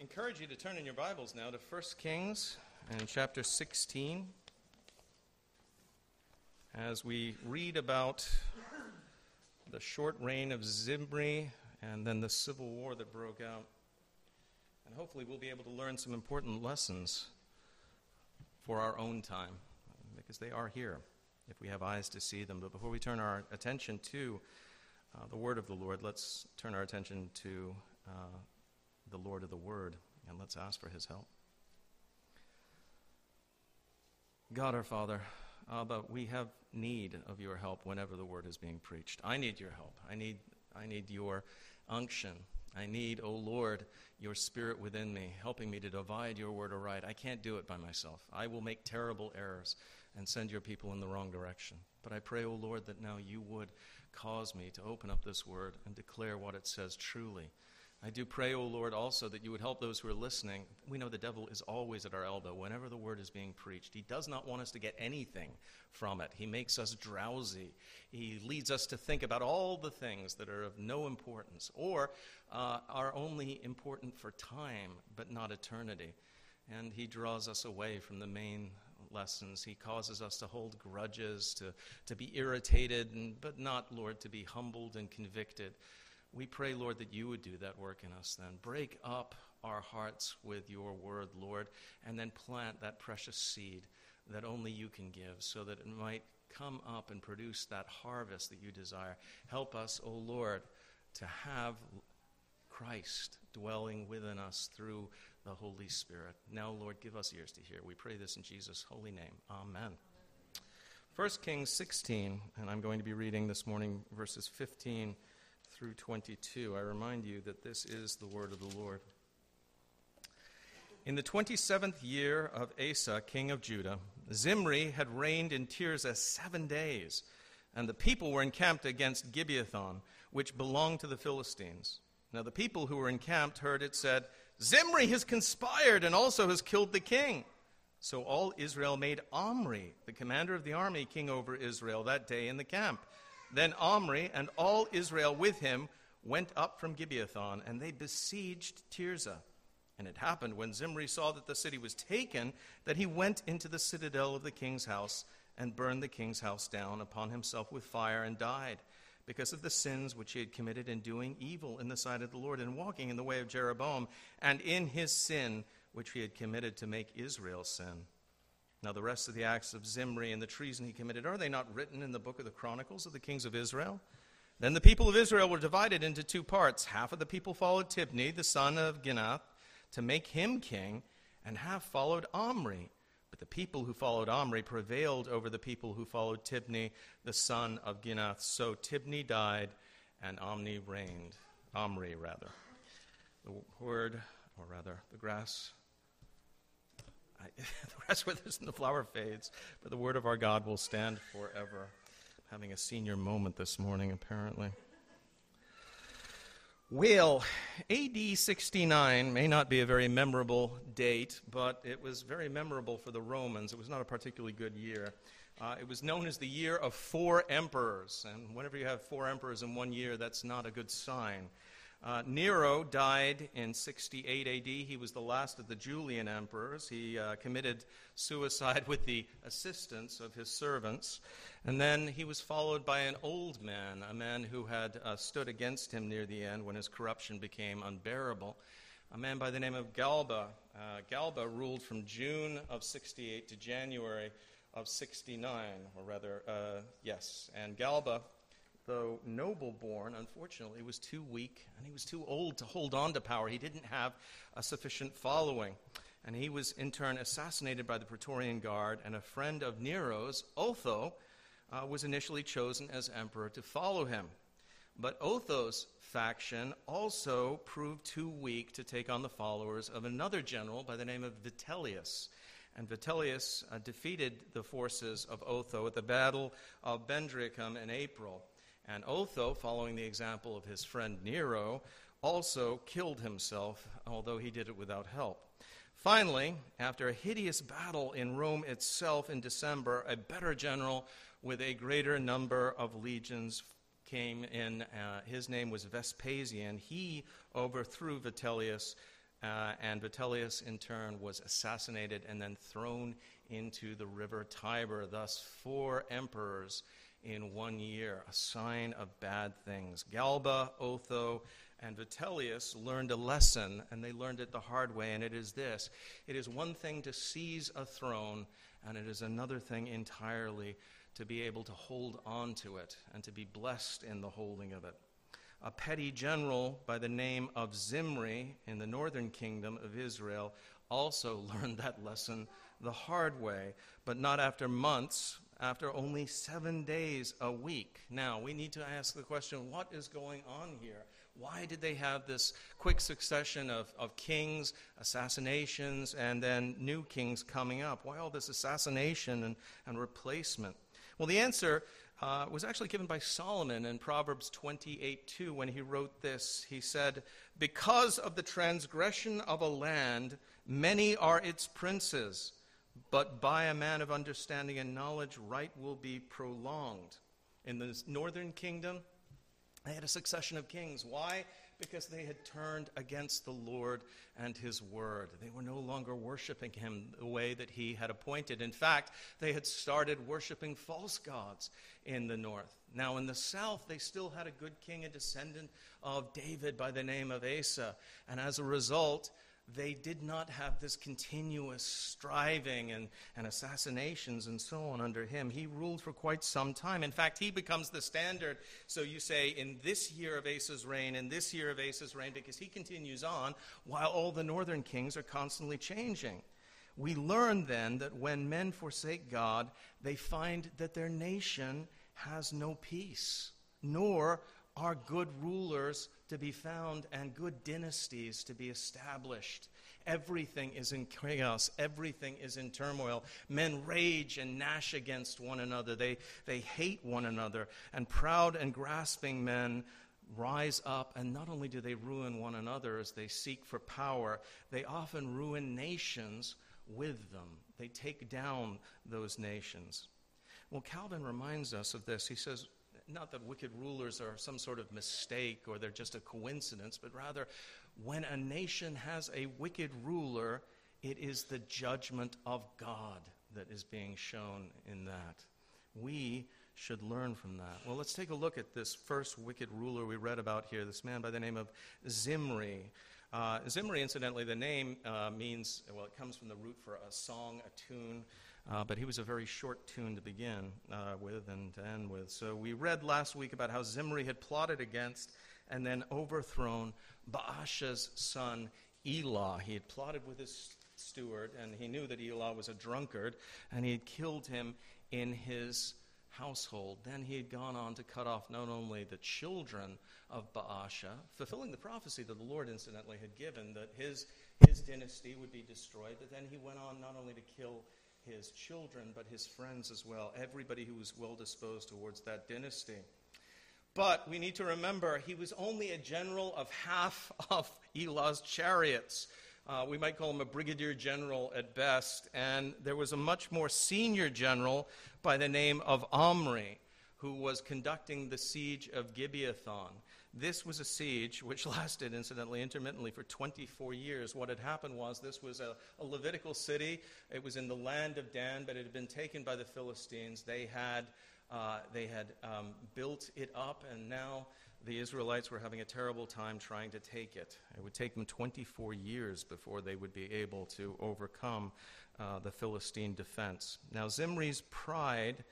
encourage you to turn in your Bibles now to 1 Kings and chapter 16 as we read about the short reign of Zimri and then the civil war that broke out. And hopefully, we'll be able to learn some important lessons for our own time because they are here if we have eyes to see them. But before we turn our attention to uh, the word of the Lord, let's turn our attention to uh, the Lord of the Word and let's ask for his help. God our Father, but we have need of your help whenever the word is being preached. I need your help. I need, I need your unction. I need, O oh Lord, your spirit within me, helping me to divide your word aright. I can't do it by myself. I will make terrible errors and send your people in the wrong direction. But I pray, O oh Lord, that now you would cause me to open up this word and declare what it says truly I do pray, O oh Lord, also that you would help those who are listening. We know the devil is always at our elbow whenever the word is being preached. He does not want us to get anything from it. He makes us drowsy. He leads us to think about all the things that are of no importance or uh, are only important for time but not eternity. And he draws us away from the main lessons. He causes us to hold grudges, to, to be irritated, and, but not, Lord, to be humbled and convicted. We pray, Lord, that you would do that work in us then. Break up our hearts with your word, Lord, and then plant that precious seed that only you can give so that it might come up and produce that harvest that you desire. Help us, O oh Lord, to have Christ dwelling within us through the Holy Spirit. Now, Lord, give us ears to hear. We pray this in Jesus' holy name. Amen. 1 Kings 16, and I'm going to be reading this morning verses 15 through 22. I remind you that this is the word of the Lord. In the 27th year of Asa, king of Judah, Zimri had reigned in Tirzah seven days, and the people were encamped against Gibbethon, which belonged to the Philistines. Now the people who were encamped heard it said, Zimri has conspired and also has killed the king. So all Israel made Omri, the commander of the army, king over Israel that day in the camp. Then Omri and all Israel with him went up from Gibbethon, and they besieged Tirzah. And it happened when Zimri saw that the city was taken that he went into the citadel of the king's house and burned the king's house down upon himself with fire and died because of the sins which he had committed in doing evil in the sight of the Lord and walking in the way of Jeroboam and in his sin which he had committed to make Israel sin. Now, the rest of the acts of Zimri and the treason he committed, are they not written in the book of the Chronicles of the kings of Israel? Then the people of Israel were divided into two parts. Half of the people followed Tibni, the son of Ginath, to make him king, and half followed Omri. But the people who followed Omri prevailed over the people who followed Tibni, the son of Ginath. So Tibni died, and Omri reigned. Omri, rather. The word, or rather, the grass I, the grass withers and the flower fades, but the word of our God will stand forever. I'm Having a senior moment this morning, apparently. Well, AD 69 may not be a very memorable date, but it was very memorable for the Romans. It was not a particularly good year. Uh, it was known as the year of four emperors, and whenever you have four emperors in one year, that's not a good sign. Uh, Nero died in 68 AD. He was the last of the Julian emperors. He uh, committed suicide with the assistance of his servants. And then he was followed by an old man, a man who had uh, stood against him near the end when his corruption became unbearable, a man by the name of Galba. Uh, Galba ruled from June of 68 to January of 69, or rather, uh, yes. And Galba though noble born, unfortunately, was too weak and he was too old to hold on to power. He didn't have a sufficient following. And he was in turn assassinated by the Praetorian Guard, and a friend of Nero's, Otho, uh, was initially chosen as emperor to follow him. But Otho's faction also proved too weak to take on the followers of another general by the name of Vitellius. And Vitellius uh, defeated the forces of Otho at the Battle of Bedriacum in April. And Otho, following the example of his friend Nero, also killed himself, although he did it without help. Finally, after a hideous battle in Rome itself in December, a better general with a greater number of legions came in. Uh, his name was Vespasian. He overthrew Vitellius uh, and Vitellius, in turn, was assassinated and then thrown into the river Tiber. Thus, four emperors in one year, a sign of bad things. Galba, Otho, and Vitellius learned a lesson, and they learned it the hard way, and it is this it is one thing to seize a throne, and it is another thing entirely to be able to hold on to it and to be blessed in the holding of it. A petty general by the name of Zimri in the northern kingdom of Israel also learned that lesson the hard way, but not after months, after only seven days a week. Now, we need to ask the question what is going on here? Why did they have this quick succession of, of kings, assassinations, and then new kings coming up? Why all this assassination and, and replacement? Well, the answer uh, was actually given by Solomon in Proverbs 28 2 when he wrote this. He said, Because of the transgression of a land, many are its princes, but by a man of understanding and knowledge, right will be prolonged. In the northern kingdom, they had a succession of kings. Why? Because they had turned against the Lord and his word. They were no longer worshiping him the way that he had appointed. In fact, they had started worshiping false gods in the north. Now, in the south, they still had a good king, a descendant of David by the name of Asa. And as a result, they did not have this continuous striving and, and assassinations and so on under him. He ruled for quite some time. In fact, he becomes the standard. So you say, in this year of Asa's reign, in this year of Asa's reign, because he continues on while all the northern kings are constantly changing. We learn then that when men forsake God, they find that their nation has no peace, nor are good rulers to be found and good dynasties to be established. Everything is in chaos. Everything is in turmoil. Men rage and gnash against one another. They, they hate one another. And proud and grasping men rise up, and not only do they ruin one another as they seek for power, they often ruin nations with them. They take down those nations. Well, Calvin reminds us of this. He says, not that wicked rulers are some sort of mistake or they're just a coincidence, but rather when a nation has a wicked ruler, it is the judgment of God that is being shown in that. We should learn from that. Well, let's take a look at this first wicked ruler we read about here, this man by the name of Zimri. Uh, Zimri, incidentally, the name uh, means, well, it comes from the root for a song, a tune. Uh, but he was a very short tune to begin uh, with and to end with. So we read last week about how Zimri had plotted against and then overthrown Baasha's son Elah. He had plotted with his steward, and he knew that Elah was a drunkard, and he had killed him in his household. Then he had gone on to cut off not only the children of Baasha, fulfilling the prophecy that the Lord incidentally had given that his, his dynasty would be destroyed, but then he went on not only to kill his children, but his friends as well, everybody who was well disposed towards that dynasty. But we need to remember he was only a general of half of Elah's chariots. Uh, we might call him a brigadier general at best. And there was a much more senior general by the name of Omri who was conducting the siege of Gibbethon. This was a siege which lasted, incidentally, intermittently for 24 years. What had happened was this was a, a, Levitical city. It was in the land of Dan, but it had been taken by the Philistines. They had, uh, they had um, built it up, and now the Israelites were having a terrible time trying to take it. It would take them 24 years before they would be able to overcome uh, the Philistine defense. Now, Zimri's pride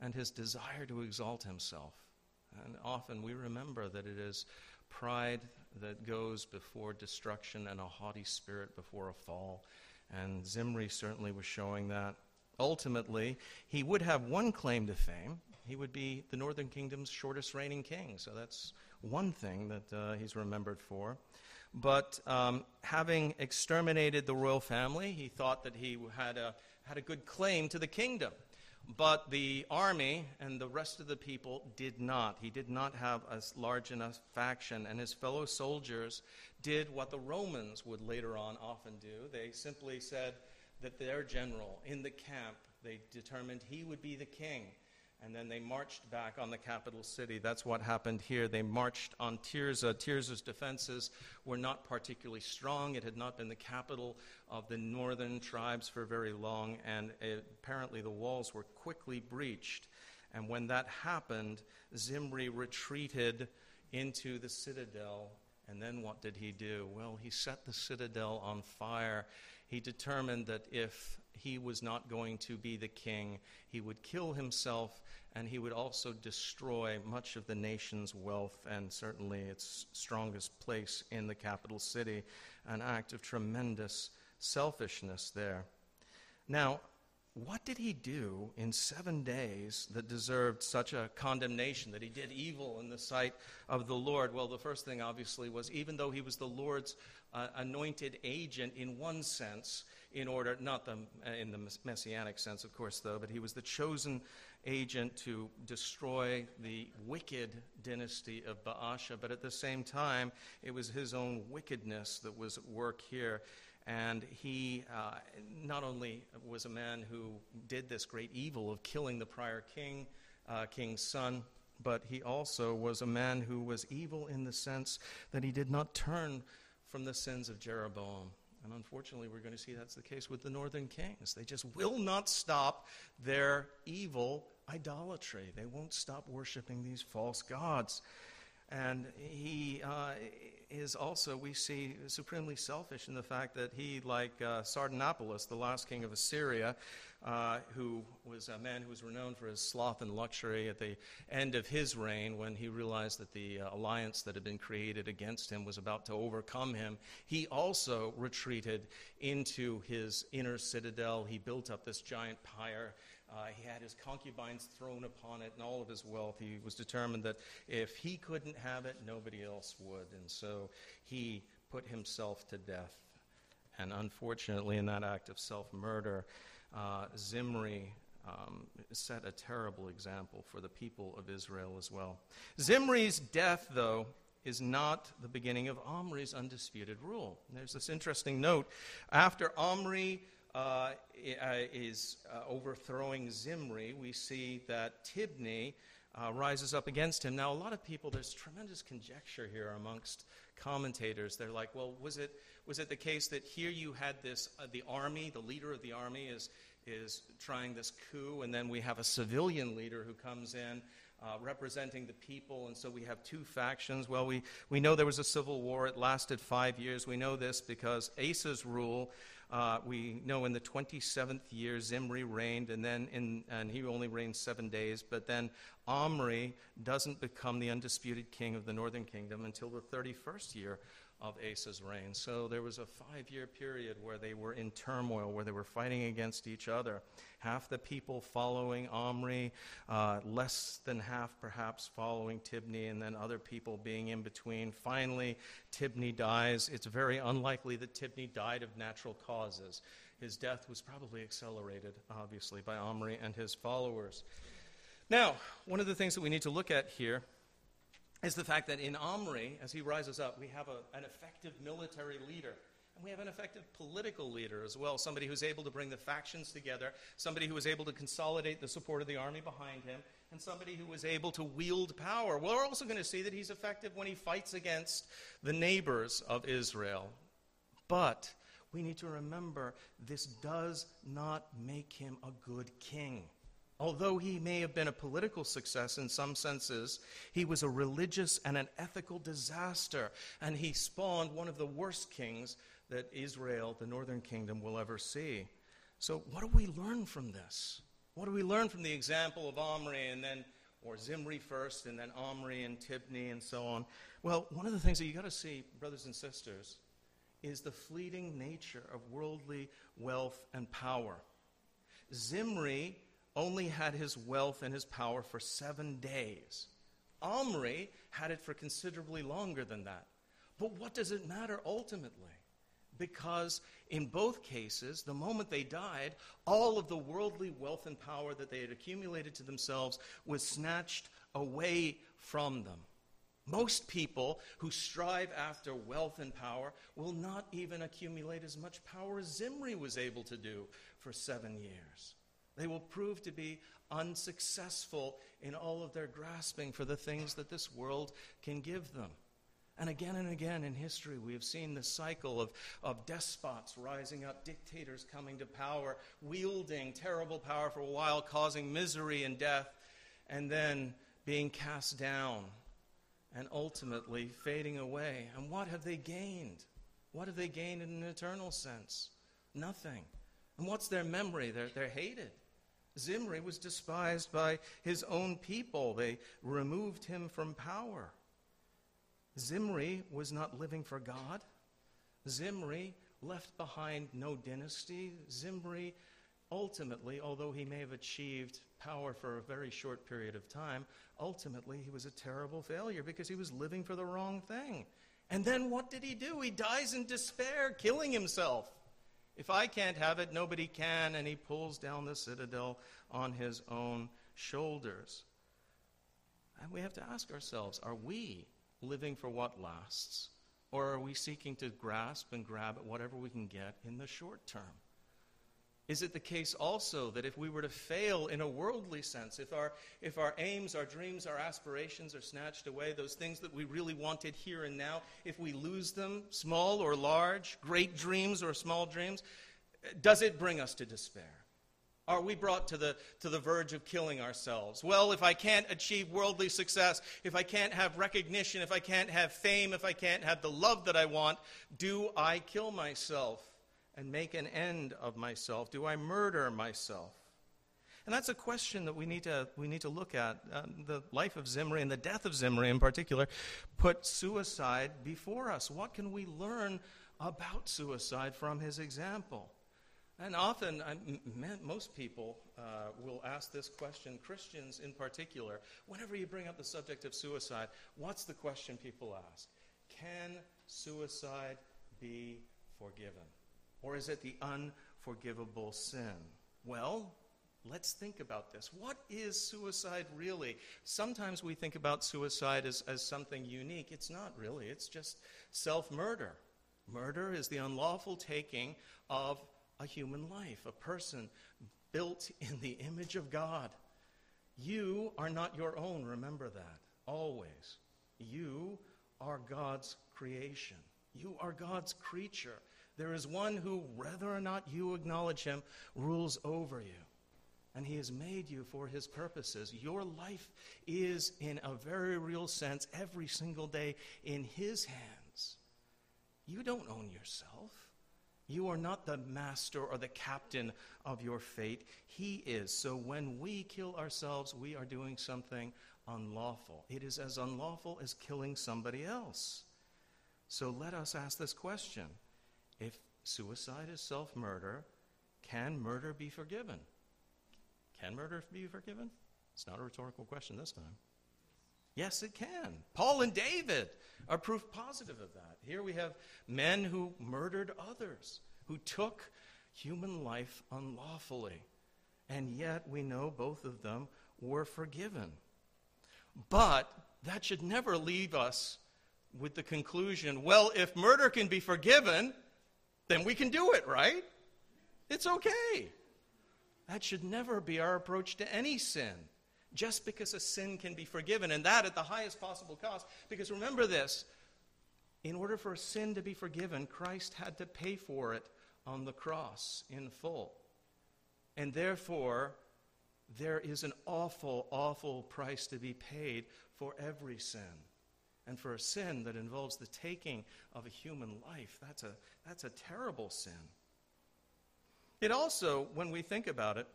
and his desire to exalt himself and often we remember that it is pride that goes before destruction and a haughty spirit before a fall. And Zimri certainly was showing that. Ultimately, he would have one claim to fame. He would be the northern kingdom's shortest reigning king. So that's one thing that uh, he's remembered for. But um, having exterminated the royal family, he thought that he had a, had a good claim to the kingdom. But the army and the rest of the people did not. He did not have a large enough faction, and his fellow soldiers did what the Romans would later on often do. They simply said that their general in the camp, they determined he would be the king. and then they marched back on the capital city. That's what happened here. They marched on Tirzah. Tirzah's defenses were not particularly strong. It had not been the capital of the northern tribes for very long, and it, apparently the walls were quickly breached. And when that happened, Zimri retreated into the citadel. And then what did he do? Well, he set the citadel on fire. He determined that if he was not going to be the king, he would kill himself and he would also destroy much of the nation's wealth and certainly its strongest place in the capital city. An act of tremendous selfishness there. Now, what did he do in seven days that deserved such a condemnation, that he did evil in the sight of the Lord? Well, the first thing, obviously, was even though he was the Lord's uh, anointed agent in one sense, in order, not the, uh, in the messianic sense, of course, though, but he was the chosen agent to destroy the wicked dynasty of Baasha. But at the same time, it was his own wickedness that was at work here. And he uh, not only was a man who did this great evil of killing the prior king, uh, king's son, but he also was a man who was evil in the sense that he did not turn from the sins of Jeroboam. And unfortunately, we're going to see that's the case with the northern kings. They just will not stop their evil idolatry. They won't stop worshiping these false gods. And he uh, is also, we see, supremely selfish in the fact that he, like uh, Sardanapalus, the last king of Assyria, uh, who was a man who was renowned for his sloth and luxury at the end of his reign, when he realized that the uh, alliance that had been created against him was about to overcome him, he also retreated into his inner citadel. He built up this giant pyre uh, he had his concubines thrown upon it and all of his wealth. He was determined that if he couldn't have it, nobody else would. And so he put himself to death. And unfortunately, in that act of self murder, uh, Zimri um, set a terrible example for the people of Israel as well. Zimri's death, though, is not the beginning of Omri's undisputed rule. There's this interesting note. After Omri uh, uh, is uh, overthrowing Zimri, we see that Tibni uh, rises up against him. Now, a lot of people, there's tremendous conjecture here amongst commentators. They're like, well, was it, was it the case that here you had this, the army, the leader of the army is, is trying this coup, and then we have a civilian leader who comes in uh, representing the people, and so we have two factions. Well, we, we know there was a civil war. It lasted five years. We know this because Asa's rule uh, we know in the 27th year Zimri reigned, and then in, and he only reigned seven days. But then Omri doesn't become the undisputed king of the northern kingdom until the 31st year of Asa's reign. So there was a five year period where they were in turmoil, where they were fighting against each other. Half the people following Omri, uh, less than half perhaps following Tibni, and then other people being in between. Finally, Tibni dies. It's very unlikely that Tibni died of natural causes. His death was probably accelerated, obviously, by Omri and his followers. Now, one of the things that we need to look at here is the fact that in Omri, as he rises up, we have a, an effective military leader. And we have an effective political leader as well, somebody who's able to bring the factions together, somebody who was able to consolidate the support of the army behind him, and somebody who was able to wield power. We're also going to see that he's effective when he fights against the neighbors of Israel. But we need to remember this does not make him a good king. Although he may have been a political success in some senses, he was a religious and an ethical disaster, and he spawned one of the worst kings that Israel, the northern kingdom, will ever see. So, what do we learn from this? What do we learn from the example of Omri and then, or Zimri first, and then Omri and Tibni and so on? Well, one of the things that you got to see, brothers and sisters, is the fleeting nature of worldly wealth and power. Zimri only had his wealth and his power for seven days. Omri had it for considerably longer than that. But what does it matter ultimately? Because in both cases, the moment they died, all of the worldly wealth and power that they had accumulated to themselves was snatched away from them. Most people who strive after wealth and power will not even accumulate as much power as Zimri was able to do for seven years. They will prove to be unsuccessful in all of their grasping for the things that this world can give them. And again and again in history, we have seen the cycle of, of despots rising up, dictators coming to power, wielding terrible power for a while, causing misery and death, and then being cast down and ultimately fading away. And what have they gained? What have they gained in an eternal sense? Nothing. And what's their memory? They're, they're hated. Zimri was despised by his own people, they removed him from power. Zimri was not living for God. Zimri left behind no dynasty. Zimri ultimately, although he may have achieved power for a very short period of time, ultimately he was a terrible failure because he was living for the wrong thing. And then what did he do? He dies in despair, killing himself. If I can't have it, nobody can. And he pulls down the citadel on his own shoulders. And we have to ask ourselves are we living for what lasts? Or are we seeking to grasp and grab at whatever we can get in the short term? Is it the case also that if we were to fail in a worldly sense, if our, if our aims, our dreams, our aspirations are snatched away, those things that we really wanted here and now, if we lose them, small or large, great dreams or small dreams, does it bring us to despair? Are we brought to the, to the verge of killing ourselves? Well, if I can't achieve worldly success, if I can't have recognition, if I can't have fame, if I can't have the love that I want, do I kill myself and make an end of myself? Do I murder myself? And that's a question that we need to, we need to look at. Um, the life of Zimri and the death of Zimri in particular put suicide before us. What can we learn about suicide from his example? And often, most people uh, will ask this question, Christians in particular, whenever you bring up the subject of suicide, what's the question people ask? Can suicide be forgiven? Or is it the unforgivable sin? Well, let's think about this. What is suicide really? Sometimes we think about suicide as, as something unique. It's not really, it's just self murder. Murder is the unlawful taking of a human life, a person built in the image of God. You are not your own, remember that, always. You are God's creation. You are God's creature. There is one who, whether or not you acknowledge him, rules over you. And he has made you for his purposes. Your life is, in a very real sense, every single day in his hands. You don't own yourself. You are not the master or the captain of your fate. He is. So when we kill ourselves, we are doing something unlawful. It is as unlawful as killing somebody else. So let us ask this question If suicide is self murder, can murder be forgiven? Can murder be forgiven? It's not a rhetorical question this time. Yes, it can. Paul and David are proof positive of that. Here we have men who murdered others, who took human life unlawfully. And yet we know both of them were forgiven. But that should never leave us with the conclusion well, if murder can be forgiven, then we can do it, right? It's okay. That should never be our approach to any sin just because a sin can be forgiven, and that at the highest possible cost. Because remember this in order for a sin to be forgiven, Christ had to pay for it on the cross in full. And therefore, there is an awful, awful price to be paid for every sin. And for a sin that involves the taking of a human life, that's a, that's a terrible sin. It also, when we think about it,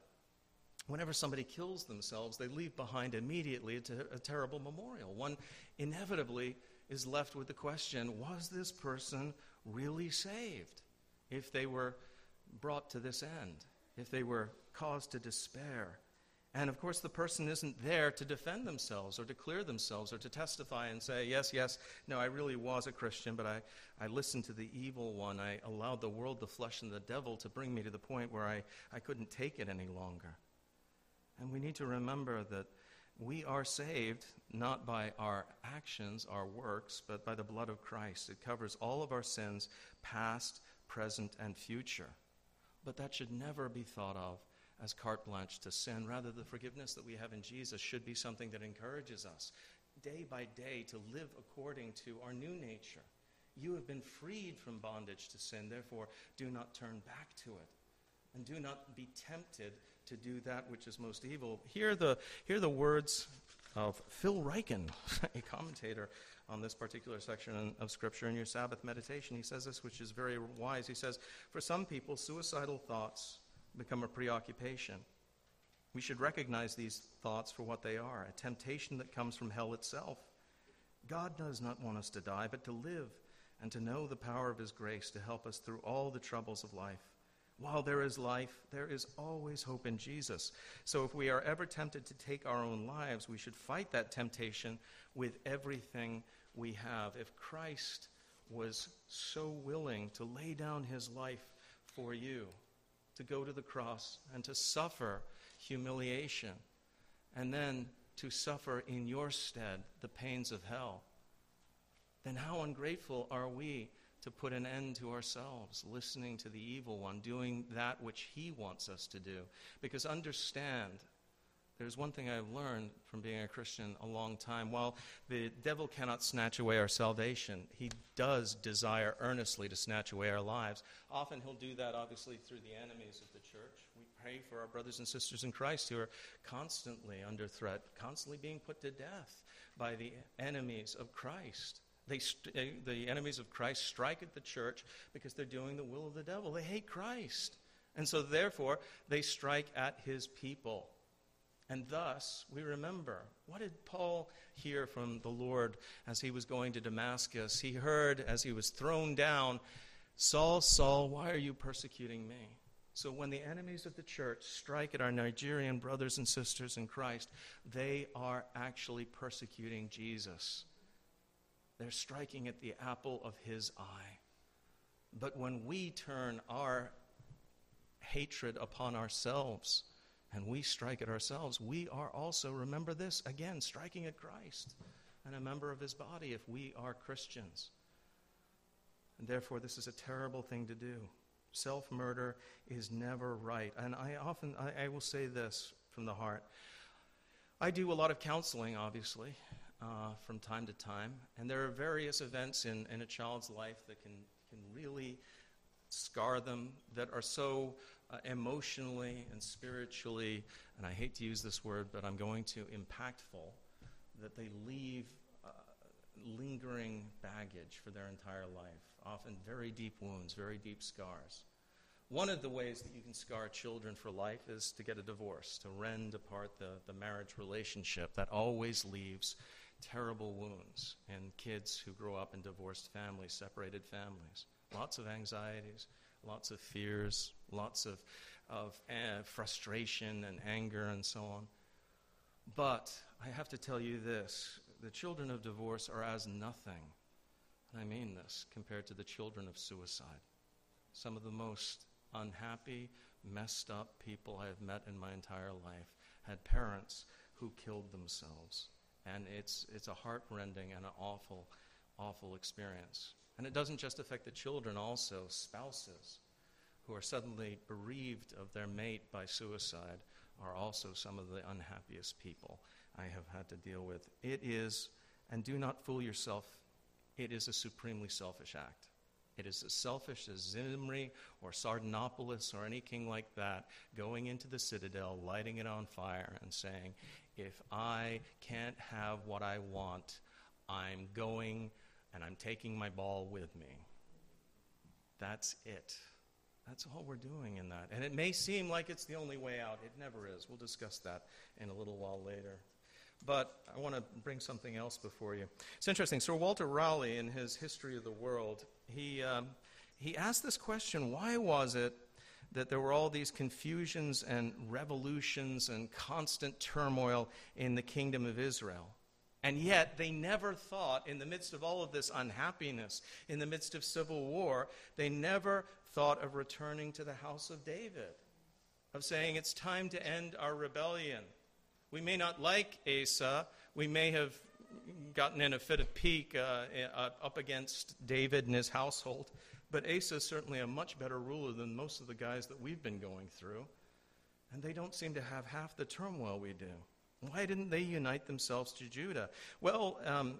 whenever somebody kills themselves, they leave behind immediately a, ter- a terrible memorial. One inevitably is left with the question was this person really saved if they were brought to this end, if they were caused to despair? And of course, the person isn't there to defend themselves or to clear themselves or to testify and say, Yes, yes, no, I really was a Christian, but I, I listened to the evil one. I allowed the world, the flesh, and the devil to bring me to the point where I, I couldn't take it any longer. And we need to remember that we are saved not by our actions, our works, but by the blood of Christ. It covers all of our sins, past, present, and future. But that should never be thought of as carte blanche to sin. Rather, the forgiveness that we have in Jesus should be something that encourages us day by day to live according to our new nature. You have been freed from bondage to sin, therefore, do not turn back to it. And do not be tempted to do that which is most evil. Hear the, hear the words of Phil Ryken, a commentator on this particular section of Scripture in your Sabbath meditation. He says this, which is very wise. He says, For some people, suicidal thoughts become a preoccupation. We should recognize these thoughts for what they are a temptation that comes from hell itself. God does not want us to die, but to live and to know the power of His grace to help us through all the troubles of life. While there is life, there is always hope in Jesus. So if we are ever tempted to take our own lives, we should fight that temptation with everything we have. If Christ was so willing to lay down his life for you, to go to the cross and to suffer humiliation, and then to suffer in your stead the pains of hell, then how ungrateful are we to put an end to ourselves, listening to the evil one, doing that which he wants us to do? Because understand, there's one thing I've learned from being a Christian a long time. While the devil cannot snatch away our salvation, he does desire earnestly to snatch away our lives. Often he'll do that, obviously, through the enemies of the church. We pray for our brothers and sisters in Christ who are constantly under threat, constantly being put to death by the enemies of Christ. They st- eh, the enemies of Christ strike at the church because they're doing the will of the devil. They hate Christ. And so, therefore, they strike at his people. And thus, we remember what did Paul hear from the Lord as he was going to Damascus? He heard as he was thrown down, Saul, Saul, why are you persecuting me? So, when the enemies of the church strike at our Nigerian brothers and sisters in Christ, they are actually persecuting Jesus. They're striking at the apple of his eye. But when we turn our hatred upon ourselves, and we strike at ourselves, we are also, remember this, again, striking at Christ and a member of his body if we are Christians. And therefore, this is a terrible thing to do. Self murder is never right. And I often, I, I, will say this from the heart. I do a lot of counseling, obviously, uh, from time to time. And there are various events in, in a child's life that can, can really scar them, that are so uh, emotionally and spiritually, and I hate to use this word, but I'm going to, impactful, that they leave uh, lingering baggage for their entire life, often very deep wounds, very deep scars. One of the ways that you can scar children for life is to get a divorce, to rend apart the, the marriage relationship. That always leaves terrible wounds in kids who grow up in divorced families, separated families. Lots of anxieties, lots of fears, lots of, of uh, frustration and anger and so on. But I have to tell you this the children of divorce are as nothing, and I mean this, compared to the children of suicide. Some of the most unhappy, messed up people I have met in my entire life had parents who killed themselves. And it's, it's a heartrending and an awful, awful experience. And it doesn't just affect the children, also spouses who are suddenly bereaved of their mate by suicide are also some of the unhappiest people I have had to deal with. It is, and do not fool yourself, it is a supremely selfish act. It is as selfish as Zimri or Sardanapalus or any king like that going into the citadel, lighting it on fire, and saying, If I can't have what I want, I'm going and I'm taking my ball with me. That's it. That's all we're doing in that. And it may seem like it's the only way out. It never is. We'll discuss that in a little while later. But I want to bring something else before you. It's interesting. Sir Walter Raleigh, in his History of the World, he, um, he asked this question why was it that there were all these confusions and revolutions and constant turmoil in the kingdom of Israel? And yet, they never thought, in the midst of all of this unhappiness, in the midst of civil war, they never thought of returning to the house of David, of saying, It's time to end our rebellion. We may not like Asa, we may have gotten in a fit of pique uh, uh, up against David and his household, but Asa is certainly a much better ruler than most of the guys that we've been going through. And they don't seem to have half the turmoil we do. Why didn't they unite themselves to Judah? Well, um,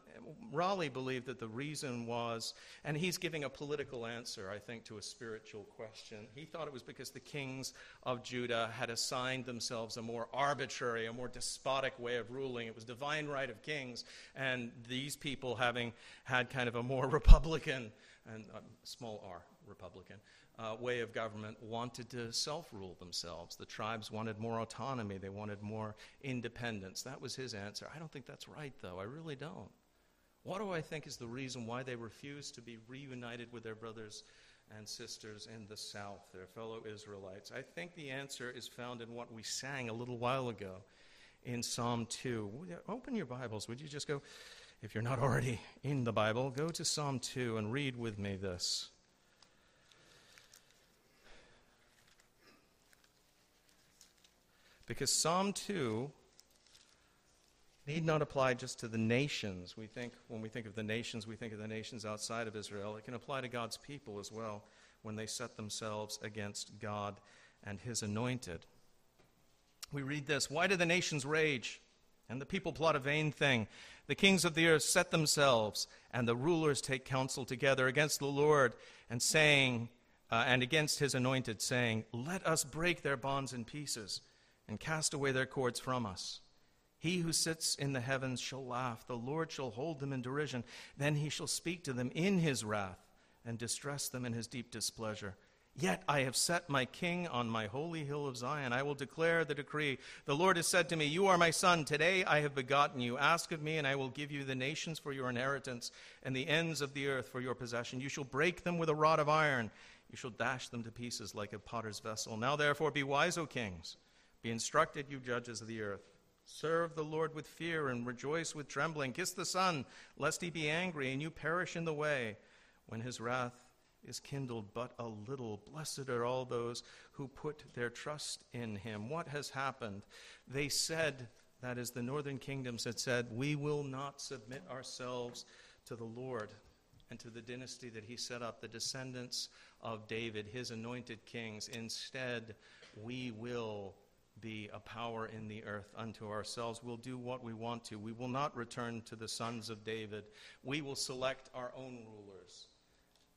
Raleigh believed that the reason was, and he's giving a political answer, I think, to a spiritual question. He thought it was because the kings of Judah had assigned themselves a more arbitrary, a more despotic way of ruling. It was divine right of kings, and these people, having had kind of a more Republican and um, small r Republican uh, way of government wanted to self rule themselves. The tribes wanted more autonomy, they wanted more independence. That was his answer. I don't think that's right, though. I really don't. What do I think is the reason why they refused to be reunited with their brothers and sisters in the south, their fellow Israelites? I think the answer is found in what we sang a little while ago in Psalm 2. Open your Bibles. Would you just go, if you're not already in the Bible, go to Psalm 2 and read with me this. Because Psalm 2 need not apply just to the nations. We think, when we think of the nations, we think of the nations outside of Israel. It can apply to God's people as well when they set themselves against God and his anointed. We read this Why do the nations rage? And the people plot a vain thing. The kings of the earth set themselves, and the rulers take counsel together against the Lord, and saying, uh, and against his anointed, saying, Let us break their bonds in pieces and cast away their cords from us. He who sits in the heavens shall laugh. The Lord shall hold them in derision. Then he shall speak to them in his wrath and distress them in his deep displeasure. Yet I have set my king on my holy hill of Zion. I will declare the decree. The Lord has said to me, You are my son. Today I have begotten you. Ask of me, and I will give you the nations for your inheritance and the ends of the earth for your possession. You shall break them with a rod of iron. You shall dash them to pieces like a potter's vessel. Now therefore be wise, O kings. Be instructed, you judges of the earth. Serve the Lord with fear and rejoice with trembling. Kiss the Son, lest he be angry and you perish in the way when his wrath is kindled but a little. Blessed are all those who put their trust in him. What has happened? They said, that is, the northern kingdoms had said, We will not submit ourselves to the Lord and to the dynasty that he set up, the descendants of David, his anointed kings. Instead, we will be a power in the earth unto ourselves. We'll do what we want to. We will not return to the sons of David. We will select our own rulers.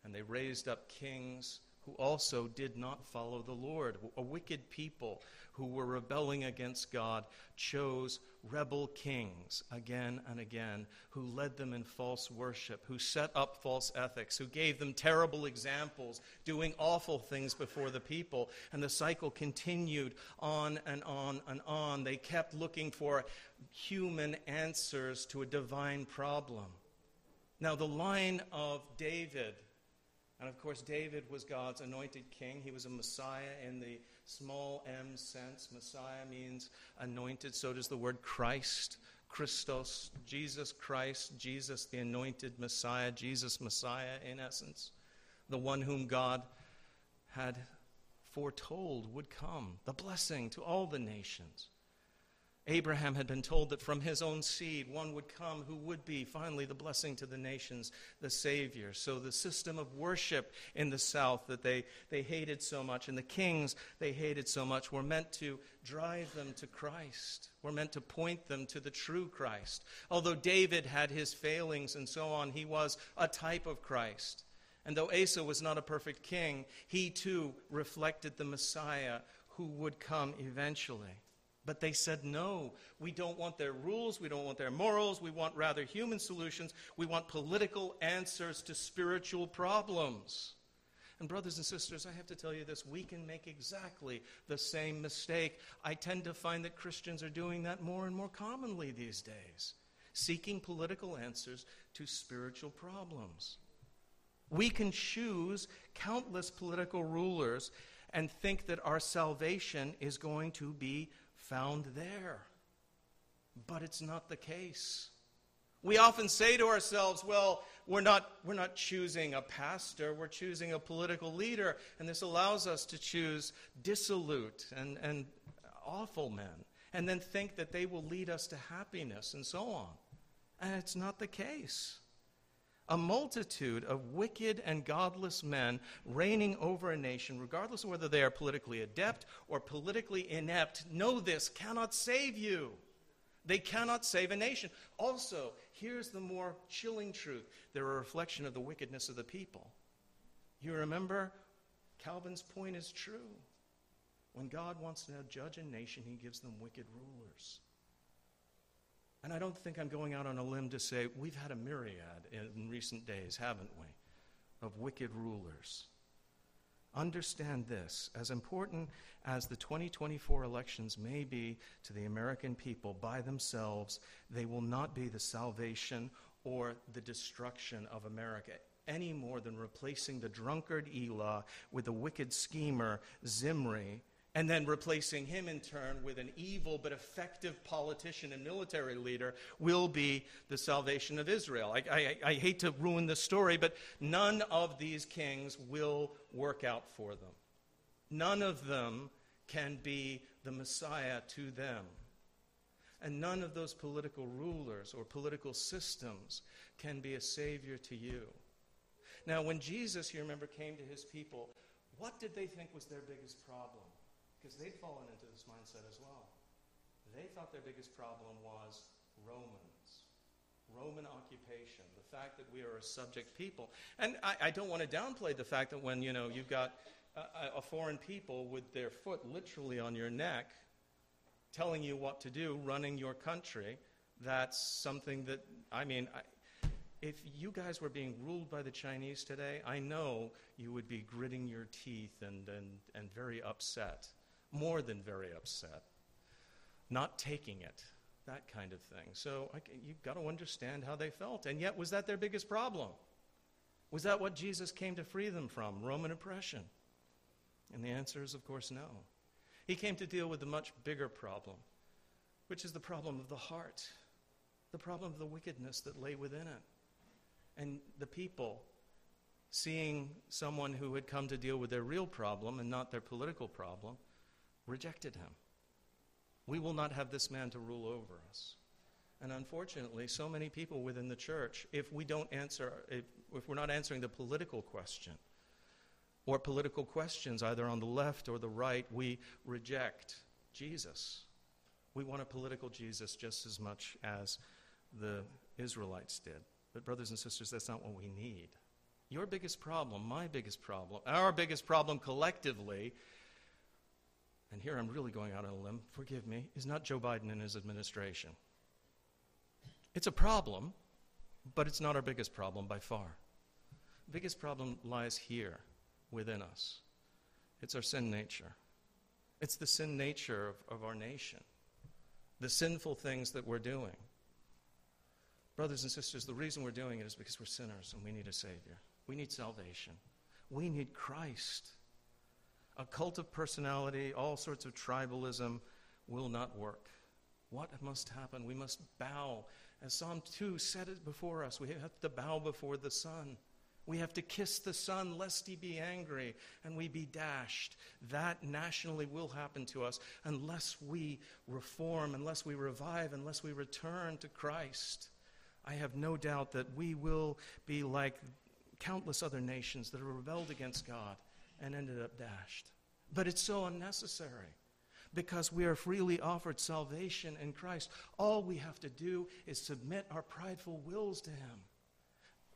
And they raised up kings who also did not follow the Lord. A wicked people who were rebelling against God chose rebel kings again and again, who led them in false worship, who set up false ethics, who gave them terrible examples, doing awful things before the people. And the cycle continued on and on and on. They kept looking for human answers to a divine problem. Now, the line of David and of course, David was God's anointed king. He was a Messiah in the small m sense. Messiah means anointed. So does the word Christ, Christos, Jesus Christ, Jesus the anointed Messiah, Jesus Messiah in essence, the one whom God had foretold would come, the blessing to all the nations. Abraham had been told that from his own seed one would come who would be finally the blessing to the nations, the Savior. So the system of worship in the south that they, they hated so much, and the kings they hated so much, were meant to drive them to Christ, were meant to point them to the true Christ. Although David had his failings and so on, he was a type of Christ. And though Asa was not a perfect king, he too reflected the Messiah who would come eventually. But they said, no, we don't want their rules, we don't want their morals, we want rather human solutions, we want political answers to spiritual problems. And, brothers and sisters, I have to tell you this we can make exactly the same mistake. I tend to find that Christians are doing that more and more commonly these days, seeking political answers to spiritual problems. We can choose countless political rulers and think that our salvation is going to be found there. But it's not the case. We often say to ourselves, well, we're not, we're not choosing a pastor, we're choosing a political leader, and this allows us to choose dissolute and, and awful men, and then think that they will lead us to happiness and so on. And it's not the case. A multitude of wicked and godless men reigning over a nation, regardless of whether they are politically adept or politically inept, know this cannot save you. They cannot save a nation. Also, here's the more chilling truth they're a reflection of the wickedness of the people. You remember, Calvin's point is true. When God wants to judge a nation, he gives them wicked rulers. And I don't think I'm going out on a limb to say we've had a myriad in recent days, haven't we, of wicked rulers. Understand this as important as the 2024 elections may be to the American people by themselves, they will not be the salvation or the destruction of America any more than replacing the drunkard Elah with the wicked schemer Zimri and then replacing him in turn with an evil but effective politician and military leader will be the salvation of Israel. I, I, I, hate to ruin the story, but none of these kings will work out for them. None of them can be the Messiah to them. And none of those political rulers or political systems can be a savior to you. Now, when Jesus, you remember, came to his people, what did they think was their biggest problem? Because they'd fallen into this mindset as well. They thought their biggest problem was Romans, Roman occupation, the fact that we are a subject people. And I, I don't want to downplay the fact that when you know you've got a, a foreign people with their foot literally on your neck, telling you what to do, running your country, that's something that I mean. I, if you guys were being ruled by the Chinese today, I know you would be gritting your teeth and, and, and very upset more than very upset, not taking it, that kind of thing. So I, you've got to understand how they felt. And yet, was that their biggest problem? Was that what Jesus came to free them from, Roman oppression? And the answer is, of course, no. He came to deal with a much bigger problem, which is the problem of the heart, the problem of the wickedness that lay within it. And the people, seeing someone who had come to deal with their real problem and not their political problem, rejected him. We will not have this man to rule over us. And unfortunately, so many people within the church, if we don't answer, if, if we're not answering the political question, or political questions either on the left or the right, we reject Jesus. We want a political Jesus just as much as the Israelites did. But, brothers and sisters, that's not what we need. Your biggest problem, my biggest problem, our biggest problem collectively and here I'm really going out on a limb, forgive me, is not Joe Biden and his administration. It's a problem, but it's not our biggest problem by far. The biggest problem lies here within us. It's our sin nature. It's the sin nature of, of our nation, the sinful things that we're doing. Brothers and sisters, the reason we're doing it is because we're sinners and we need a Savior. We need salvation. We need Christ a cult of personality, all sorts of tribalism will not work. What must happen? We must bow. As Psalm 2 said it before us, we have to bow before the Son. We have to kiss the Son lest he be angry and we be dashed. That nationally will happen to us unless we reform, unless we revive, unless we return to Christ. I have no doubt that we will be like countless other nations that have rebelled against God and ended up dashed. But it's so unnecessary because we are freely offered salvation in Christ. All we have to do is submit our prideful wills to Him.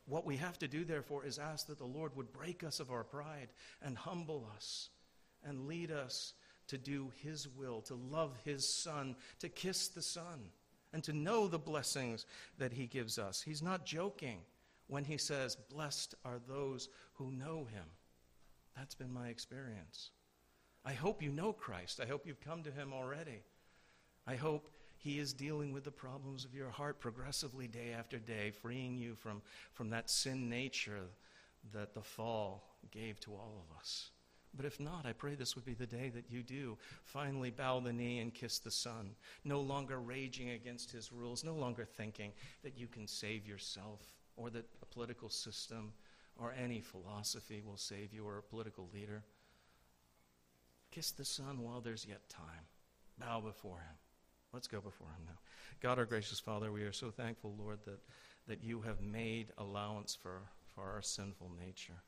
What we have to do, therefore, is ask that the Lord would break us of our pride and humble us and lead us to do His will, to love His Son, to kiss the Son, and to know the blessings that He gives us. He's not joking when He says, Blessed are those who know Him. That's been my experience. I hope you know Christ. I hope you've come to him already. I hope he is dealing with the problems of your heart progressively day after day, freeing you from, from that sin nature that the fall gave to all of us. But if not, I pray this would be the day that you do finally bow the knee and kiss the Son, no longer raging against his rules, no longer thinking that you can save yourself or that a political system or any philosophy will save you or a political leader. Kiss the Son while there's yet time. Bow before Him. Let's go before Him now. God, our gracious Father, we are so thankful, Lord, that that you have made allowance for, for our sinful nature.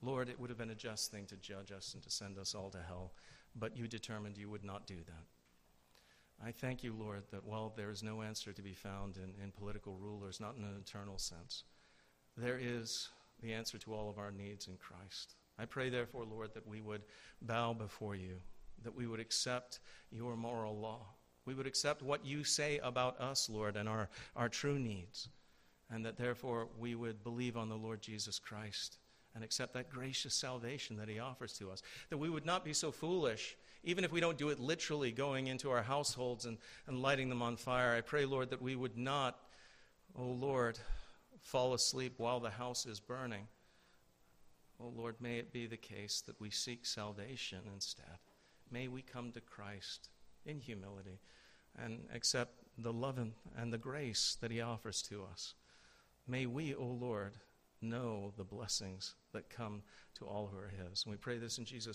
Lord, it would have been a just thing to judge us and to send us all to hell, but you determined you would not do that. I thank you, Lord, that while there is no answer to be found in, in political rulers, not in an eternal sense, there is the answer to all of our needs in Christ. I pray, therefore, Lord, that we would bow before you, that we would accept your moral law. We would accept what you say about us, Lord, and our, our true needs, and that therefore we would believe on the Lord Jesus Christ and accept that gracious salvation that he offers to us. That we would not be so foolish, even if we don't do it literally, going into our households and, and lighting them on fire. I pray, Lord, that we would not, oh Lord, fall asleep while the house is burning. Oh Lord, may it be the case that we seek salvation instead. May we come to Christ in humility and accept the love and the grace that he offers to us. May we, O oh Lord, know the blessings that come to all who are his. And we pray this in Jesus'